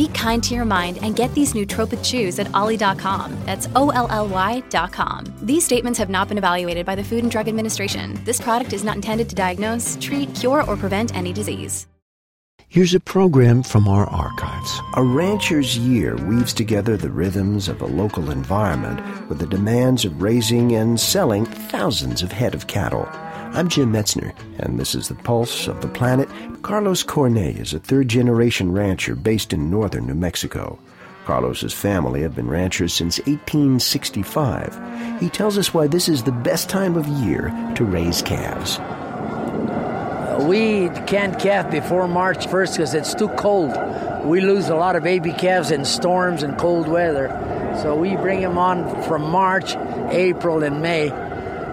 Be kind to your mind and get these nootropic chews at olly.com. That's O L L Y.com. These statements have not been evaluated by the Food and Drug Administration. This product is not intended to diagnose, treat, cure, or prevent any disease. Here's a program from our archives. A rancher's year weaves together the rhythms of a local environment with the demands of raising and selling thousands of head of cattle. I'm Jim Metzner, and this is the Pulse of the Planet. Carlos Cornet is a third generation rancher based in northern New Mexico. Carlos's family have been ranchers since 1865. He tells us why this is the best time of year to raise calves. Uh, we can't calf before March 1st because it's too cold. We lose a lot of baby calves in storms and cold weather. So we bring them on from March, April, and May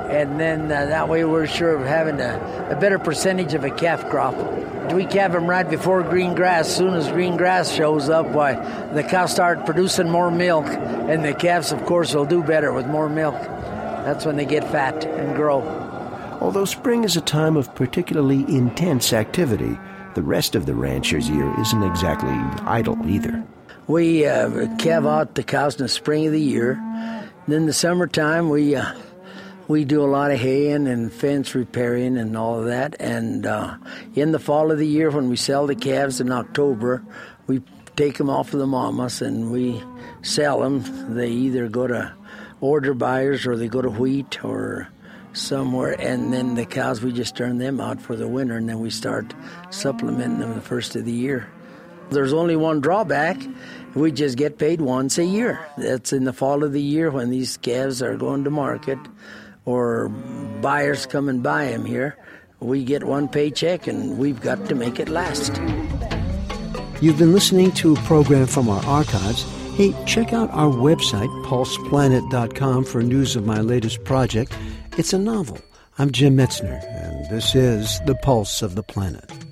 and then uh, that way we're sure of having a, a, better percentage of a calf crop. We calve them right before green grass. As soon as green grass shows up, why the cows start producing more milk, and the calves, of course, will do better with more milk. That's when they get fat and grow. Although spring is a time of particularly intense activity, the rest of the rancher's year isn't exactly idle either. We uh, calve out the cows in the spring of the year. Then the summertime, we uh, we do a lot of haying and fence repairing and all of that. And uh, in the fall of the year, when we sell the calves in October, we take them off of the mamas and we sell them. They either go to order buyers or they go to wheat or somewhere. And then the cows, we just turn them out for the winter and then we start supplementing them the first of the year. There's only one drawback. We just get paid once a year. That's in the fall of the year when these calves are going to market or buyers come and buy them here, we get one paycheck and we've got to make it last. You've been listening to a program from our archives. Hey, check out our website, pulseplanet.com, for news of my latest project. It's a novel. I'm Jim Metzner, and this is The Pulse of the Planet.